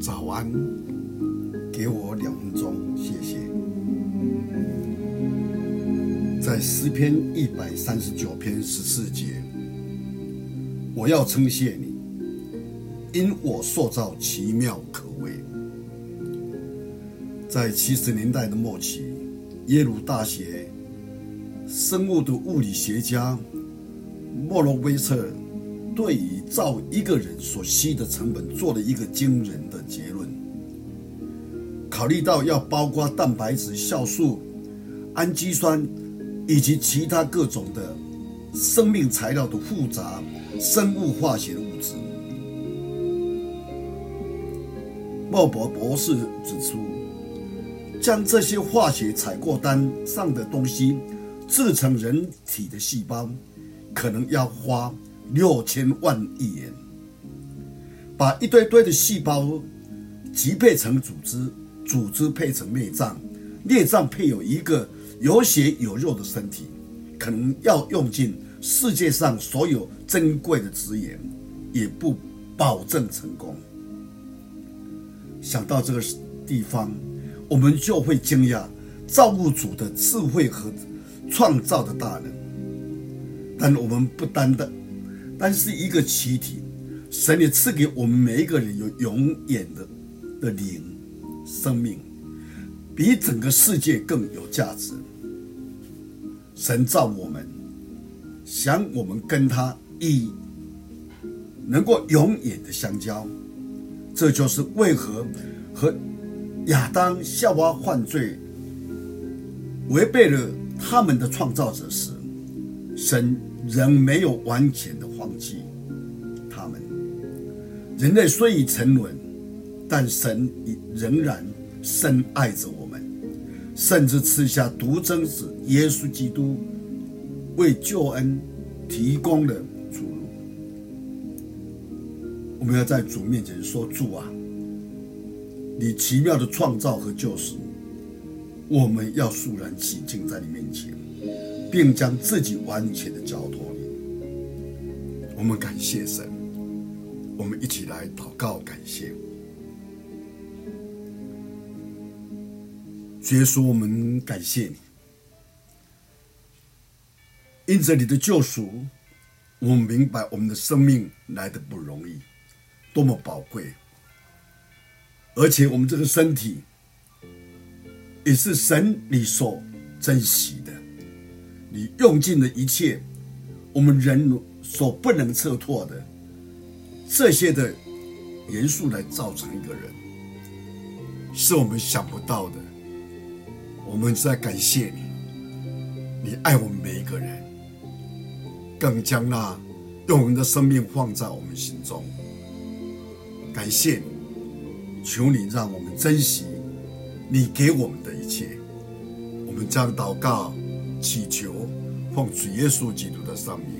早安，给我两分钟，谢谢。在诗篇一百三十九篇十四节，我要称谢你，因我塑造奇妙可畏。在七十年代的末期，耶鲁大学生物的物理学家莫罗维策。对于造一个人所需的成本做了一个惊人的结论。考虑到要包括蛋白质、酵素、氨基酸以及其他各种的生命材料的复杂生物化学物质，莫博博士指出，将这些化学采购单上的东西制成人体的细胞，可能要花。六千万亿元，把一堆堆的细胞集配成组织，组织配成内脏，内脏配有一个有血有肉的身体，可能要用尽世界上所有珍贵的资源，也不保证成功。想到这个地方，我们就会惊讶造物主的智慧和创造的大能。但我们不单单。但是一个躯体，神也赐给我们每一个人有永远的的灵生命，比整个世界更有价值。神造我们，想我们跟他一能够永远的相交，这就是为何和亚当夏娃犯罪，违背了他们的创造者时，神仍没有完全的。放弃他们，人类虽已沉沦，但神仍然深爱着我们，甚至赐下独生子耶稣基督为救恩提供了出路。我们要在主面前说：“主啊，你奇妙的创造和救赎，我们要肃然起敬在你面前，并将自己完全的交托你。”我们感谢神，我们一起来祷告感谢。耶稣，我们感谢你，因着你的救赎，我们明白我们的生命来的不容易，多么宝贵，而且我们这个身体也是神你所珍惜，你用尽了一切，我们人。所不能测透的这些的元素来造成一个人，是我们想不到的。我们在感谢你，你爱我们每一个人，更将那用我们的生命放在我们心中。感谢你，求你让我们珍惜你给我们的一切。我们将祷告、祈求，奉主耶稣基督的圣名。